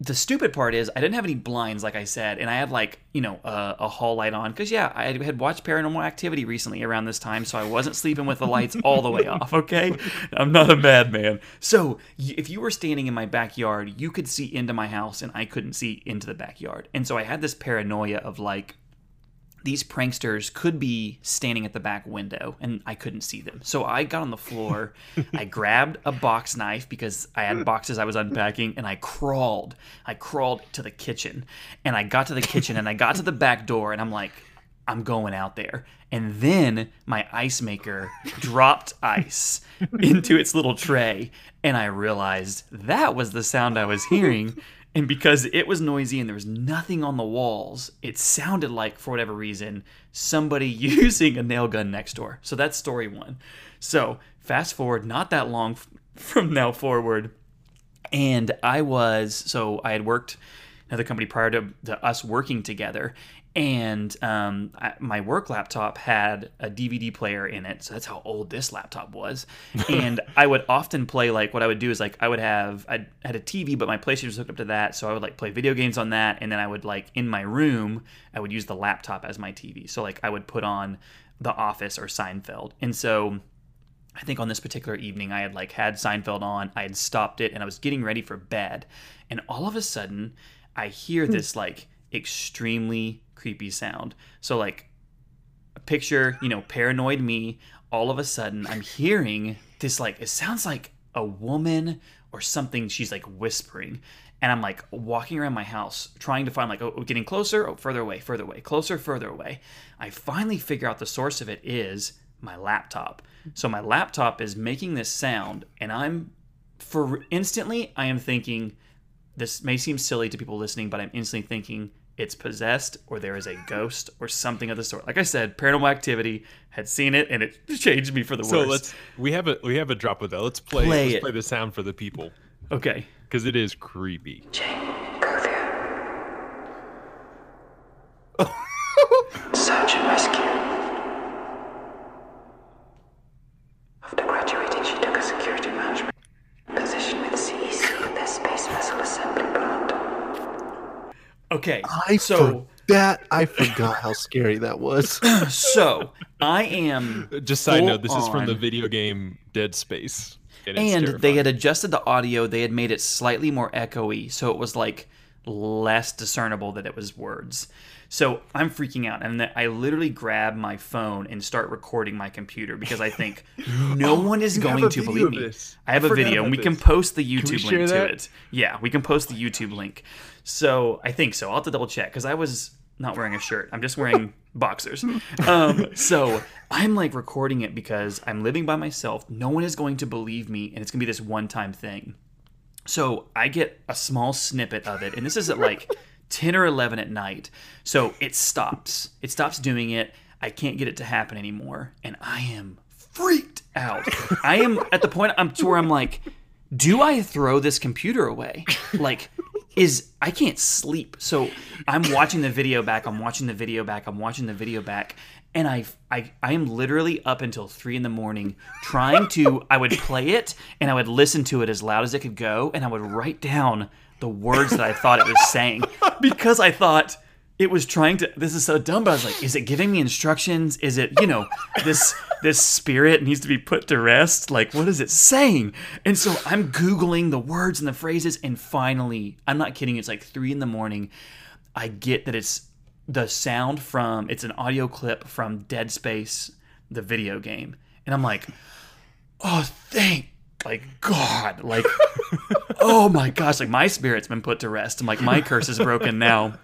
the stupid part is I didn't have any blinds, like I said, and I had like you know a, a hall light on because yeah, I had watched Paranormal Activity recently around this time, so I wasn't sleeping with the lights all the way off. Okay, I'm not a madman. So if you were standing in my backyard, you could see into my house, and I couldn't see into the backyard, and so I had this paranoia of like these pranksters could be standing at the back window and I couldn't see them. So I got on the floor, I grabbed a box knife because I had boxes I was unpacking and I crawled. I crawled to the kitchen and I got to the kitchen and I got to the back door and I'm like I'm going out there. And then my ice maker dropped ice into its little tray. And I realized that was the sound I was hearing. And because it was noisy and there was nothing on the walls, it sounded like, for whatever reason, somebody using a nail gun next door. So that's story one. So fast forward, not that long from now forward, and I was so I had worked another company prior to, to us working together, and um, I, my work laptop had a DVD player in it, so that's how old this laptop was. And I would often play like what I would do is like I would have I had a TV, but my PlayStation was hooked up to that, so I would like play video games on that, and then I would like in my room I would use the laptop as my TV. So like I would put on The Office or Seinfeld, and so. I think on this particular evening, I had like had Seinfeld on, I had stopped it, and I was getting ready for bed. And all of a sudden, I hear this like extremely creepy sound. So, like, a picture, you know, paranoid me. All of a sudden, I'm hearing this like, it sounds like a woman or something. She's like whispering. And I'm like walking around my house trying to find like, oh, getting closer, oh, further away, further away, closer, further away. I finally figure out the source of it is my laptop. So my laptop is making this sound, and I'm for instantly I am thinking this may seem silly to people listening, but I'm instantly thinking it's possessed or there is a ghost or something of the sort. Like I said, paranormal activity had seen it and it changed me for the So worse. let's we have a we have a drop of that. Let's play Play let's it. play the sound for the people okay. because it is creepy. Search and rescue. After graduating, she took a security management position with CEC in their space vessel assembly plant. Okay. I so that I forgot how scary that was. so I am Just side note, this is from the video game Dead Space. it's and they had adjusted the audio they had made it slightly more echoey so it was like less discernible that it was words so i'm freaking out and then i literally grab my phone and start recording my computer because i think no one is going to believe me. i have I a video and we can post the youtube link to it. Yeah we can post the youtube link. So i think so. I'll have to double check because i was not wearing a shirt. I'm just wearing boxers. Um, so i'm like recording it because i'm living by myself. No one is going to believe me and it's going to be this one time thing. So I get a small snippet of it, and this is at like 10 or 11 at night. So it stops. It stops doing it. I can't get it to happen anymore, and I am freaked out. I am at the point I'm to where I'm like, do I throw this computer away? Like, is I can't sleep. So I'm watching the video back. I'm watching the video back. I'm watching the video back. And I, I, I am literally up until three in the morning trying to. I would play it and I would listen to it as loud as it could go, and I would write down the words that I thought it was saying. Because I thought it was trying to this is so dumb but i was like is it giving me instructions? Is it you know this this spirit needs to be put to rest? Like what is it saying? And so i'm googling the words and the phrases and finally i'm not kidding it's like three in the morning. I get that it's the sound from it's an audio clip from dead space the video game. And i'm like oh thank like god like oh my gosh like my spirit's been put to rest i'm like my curse is broken now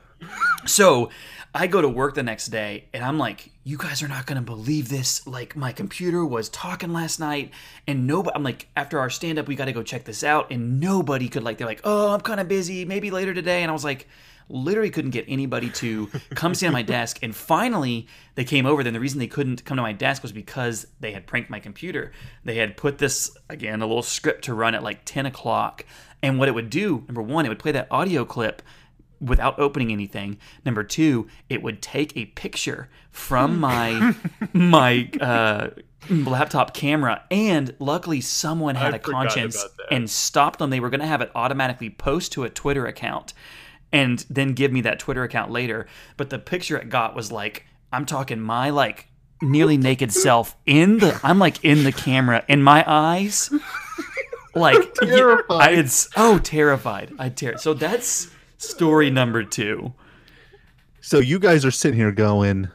so I go to work the next day and I'm like, you guys are not to believe this. Like, my computer was talking last night and nobody, I'm like, after our stand up, we got to go check this out. And nobody could, like, they're like, oh, I'm kind of busy, maybe later today. And I was like, literally couldn't get anybody to come stand at my desk. And finally, they came over. Then the reason they couldn't come to my desk was because they had pranked my computer. They had put this, again, a little script to run at like 10 o'clock. And what it would do, number one, it would play that audio clip without opening anything. Number two, it would take a picture from my my uh, laptop camera, and luckily someone had I a conscience and stopped them. They were going to have it automatically post to a Twitter account, and then give me that Twitter account later. But the picture it got was like I'm talking my like nearly naked self in the I'm like in the camera, and my eyes. Like Terrified. I had oh terrified. I ter- so that's story number two. So you guys are sitting here going,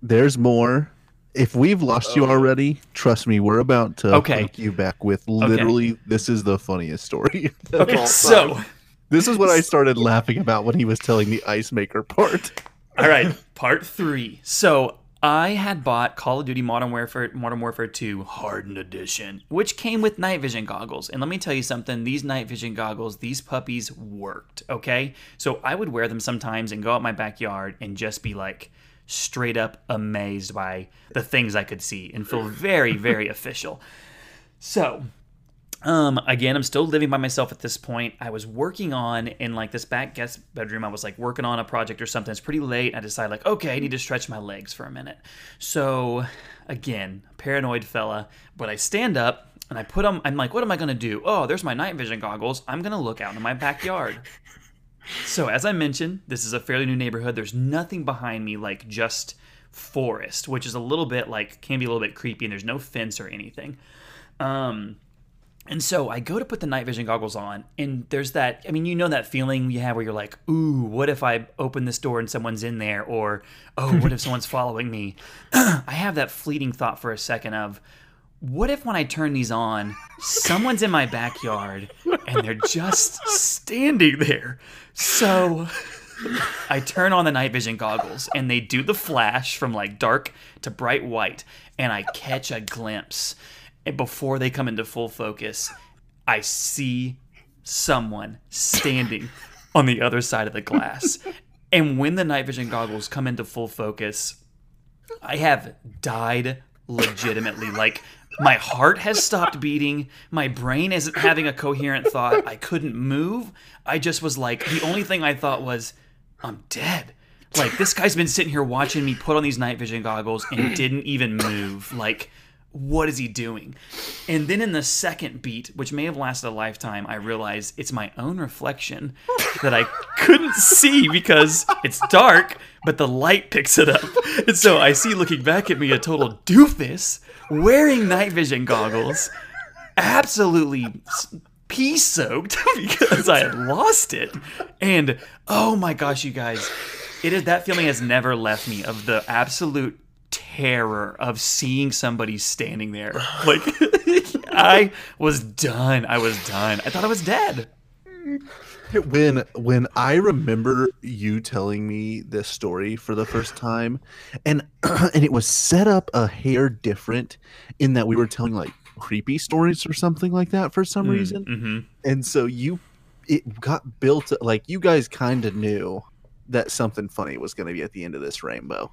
"There's more." If we've lost you oh. already, trust me, we're about to Okay. hook you back with literally. This is the funniest story. Okay, so this is what I started laughing about when he was telling the ice maker part. All right, part three. So I had bought Call of Duty Modern Warfare Modern Warfare 2 Hardened Edition, which came with night vision goggles. And let me tell you something, these night vision goggles, these puppies worked, okay? So I would wear them sometimes and go out my backyard and just be like straight up amazed by the things I could see and feel very, very official. So, um, again, I'm still living by myself at this point. I was working on in like this back guest bedroom. I was like working on a project or something. It's pretty late. I decided like, okay, I need to stretch my legs for a minute. So, again, paranoid fella. But I stand up and I put them. I'm like, what am I gonna do? Oh, there's my night vision goggles. I'm gonna look out in my backyard. So, as I mentioned, this is a fairly new neighborhood. There's nothing behind me like just forest, which is a little bit like can be a little bit creepy, and there's no fence or anything. Um, and so I go to put the night vision goggles on, and there's that. I mean, you know that feeling you have where you're like, "Ooh, what if I open this door and someone's in there?" Or, "Oh, what if someone's following me?" I have that fleeting thought for a second of, "What if when I turn these on, someone's in my backyard and they're just standing there?" So I turn on the night vision goggles and they do the flash from like dark to bright white, and I catch a glimpse. And before they come into full focus, I see someone standing on the other side of the glass. And when the night vision goggles come into full focus, I have died legitimately. Like my heart has stopped beating. My brain isn't having a coherent thought. I couldn't move. I just was like, the only thing I thought was, I'm dead. Like this guy's been sitting here watching me put on these night vision goggles and didn't even move. Like, what is he doing? And then in the second beat, which may have lasted a lifetime, I realize it's my own reflection that I couldn't see because it's dark, but the light picks it up. And so I see looking back at me a total doofus wearing night vision goggles, absolutely pee soaked because I had lost it. And oh my gosh, you guys, it is that feeling has never left me of the absolute terror of seeing somebody standing there. Like I was done. I was done. I thought I was dead. when when I remember you telling me this story for the first time, and and it was set up a hair different in that we were telling like creepy stories or something like that for some reason, Mm-hmm. and so you it got built like you guys kind of knew that something funny was going to be at the end of this rainbow.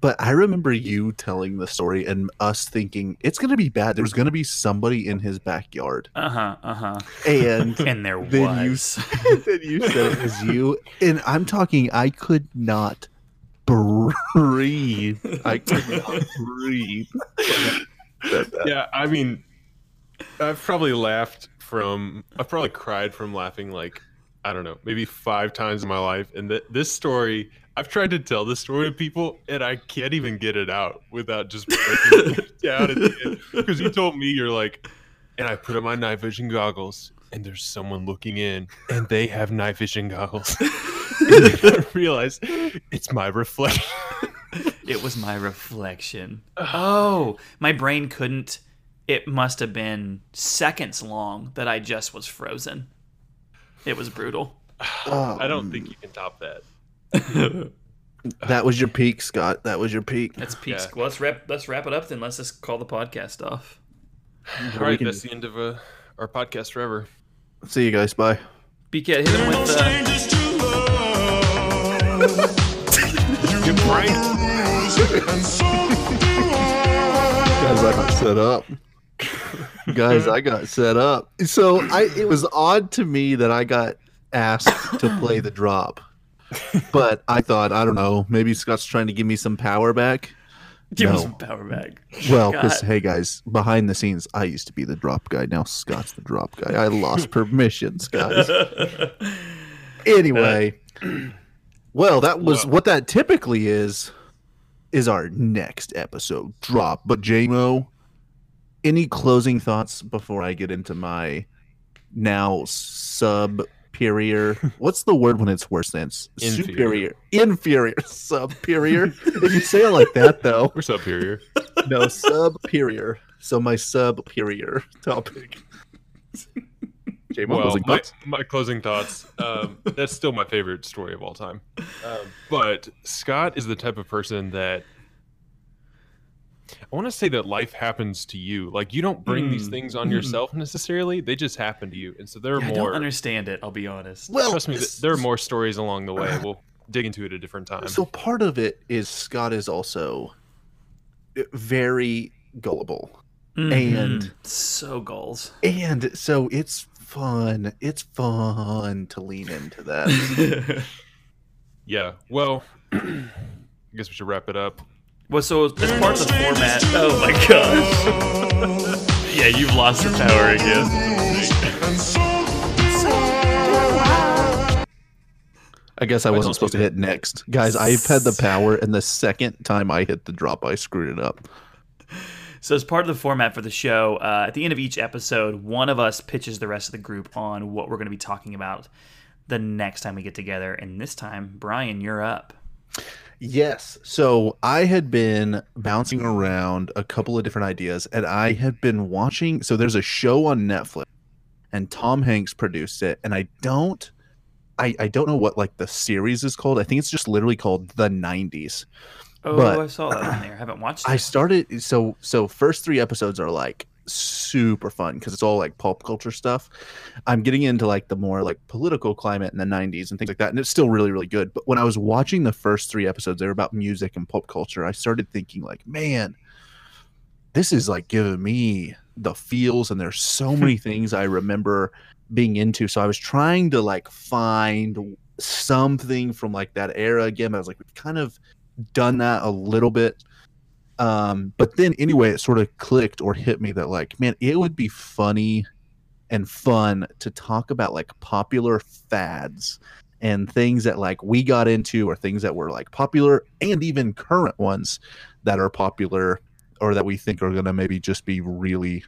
But I remember you telling the story and us thinking it's going to be bad. There's going to be somebody in his backyard, Uh huh. Uh huh. and And there then you was. then you said it was you, and I'm talking. I could not breathe. I could not breathe. yeah, I mean, I've probably laughed from, I've probably cried from laughing like, I don't know, maybe five times in my life. And th- this story, I've tried to tell this story to people, and I can't even get it out without just breaking it down at the end. Because you told me you're like, and I put on my night vision goggles, and there's someone looking in, and they have night vision goggles. and then I realized it's my reflection. It was my reflection. Oh, my brain couldn't. It must have been seconds long that I just was frozen. It was brutal. Oh, I don't think mm. you can top that. that was your peak, Scott. That was your peak. That's peak. Yeah. Well, let's wrap. Let's wrap it up then. Let's just call the podcast off. All right, can that's the end of uh, our podcast forever. See you guys. Bye. BK, hit him with uh, Good prank. Guys, I got set up. Guys, I got set up. So I it was odd to me that I got asked to play the drop. But I thought, I don't know, maybe Scott's trying to give me some power back. give No. some power back. Well, because hey guys, behind the scenes, I used to be the drop guy. Now Scott's the drop guy. I lost permissions, guys. Anyway, uh, well, that was what that typically is. Is our next episode drop? But JMO, any closing thoughts before I get into my now superior? What's the word when it's worse than Inferior. superior? Inferior, superior. if you say it like that, though, We're superior. no superior. So my superior topic. Well, closing my, my closing thoughts. Um, that's still my favorite story of all time. Um, but Scott is the type of person that I want to say that life happens to you. Like you don't bring these Mm. things on yourself necessarily; they just happen to you. And so there are I more. don't understand it. I'll be honest. Well, Trust me, th- there are more stories along the way. We'll dig into it at a different time. So part of it is Scott is also very gullible. And- Mhm. so gulls, And so it's fun. It's fun to lean into that. yeah. Well, I guess we should wrap it up. Well, so as part of the format. Oh my gosh. yeah, you've lost the power again. I guess I wasn't don't supposed to hit next. Guys, I've had the power and the second time I hit the drop I screwed it up. So, as part of the format for the show, uh, at the end of each episode, one of us pitches the rest of the group on what we're going to be talking about the next time we get together. And this time, Brian, you're up. Yes. So I had been bouncing around a couple of different ideas and I had been watching so there's a show on Netflix and Tom Hanks produced it and I don't I, I don't know what like the series is called. I think it's just literally called The 90s. Oh, But- I saw that on there. I haven't watched it. I started so so first 3 episodes are like super fun cuz it's all like pop culture stuff. I'm getting into like the more like political climate in the 90s and things like that and it's still really really good. But when I was watching the first 3 episodes they were about music and pop culture. I started thinking like, man, this is like giving me the feels and there's so many things I remember being into. So I was trying to like find something from like that era again. But I was like, we've kind of done that a little bit. Um, but then anyway, it sort of clicked or hit me that like, man, it would be funny and fun to talk about like popular fads and things that like we got into or things that were like popular and even current ones that are popular or that we think are going to maybe just be really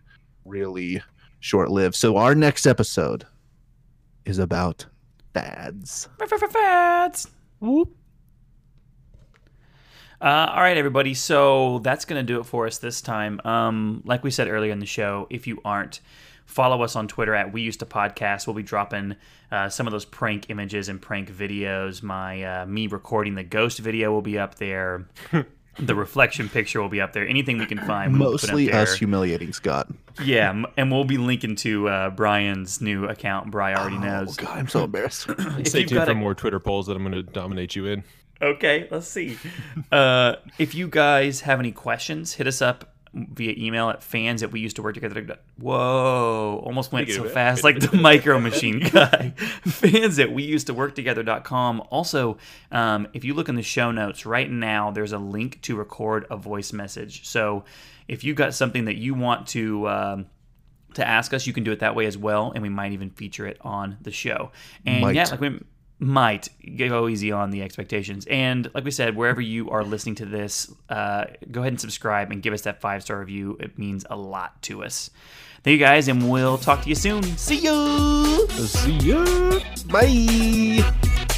really short lived. So our next episode is about fads. Fads. Whoop. Uh, all right, everybody. So that's going to do it for us this time. Um, like we said earlier in the show, if you aren't, follow us on Twitter at We Used to Podcast. We'll be dropping uh, some of those prank images and prank videos. My uh, me recording the ghost video will be up there. the reflection picture will be up there. Anything we can find, we'll put up Mostly there. us humiliating Scott. Yeah, m- and we'll be linking to uh, Brian's new account. Brian already Oh knows. god, I'm so embarrassed. Stay tuned for a- more Twitter polls that I'm going to dominate you in. Okay, let's see. Uh, if you guys have any questions, hit us up via email at fans that we used to work together. Whoa, almost went so fast like the micro machine guy. fans that we used to work together.com. Also, um, if you look in the show notes right now, there's a link to record a voice message. So if you got something that you want to. Um, to ask us, you can do it that way as well, and we might even feature it on the show. And Might. yeah, like we might go easy on the expectations. And like we said, wherever you are listening to this, uh, go ahead and subscribe and give us that five star review. It means a lot to us. Thank you guys, and we'll talk to you soon. See you. See ya. Bye.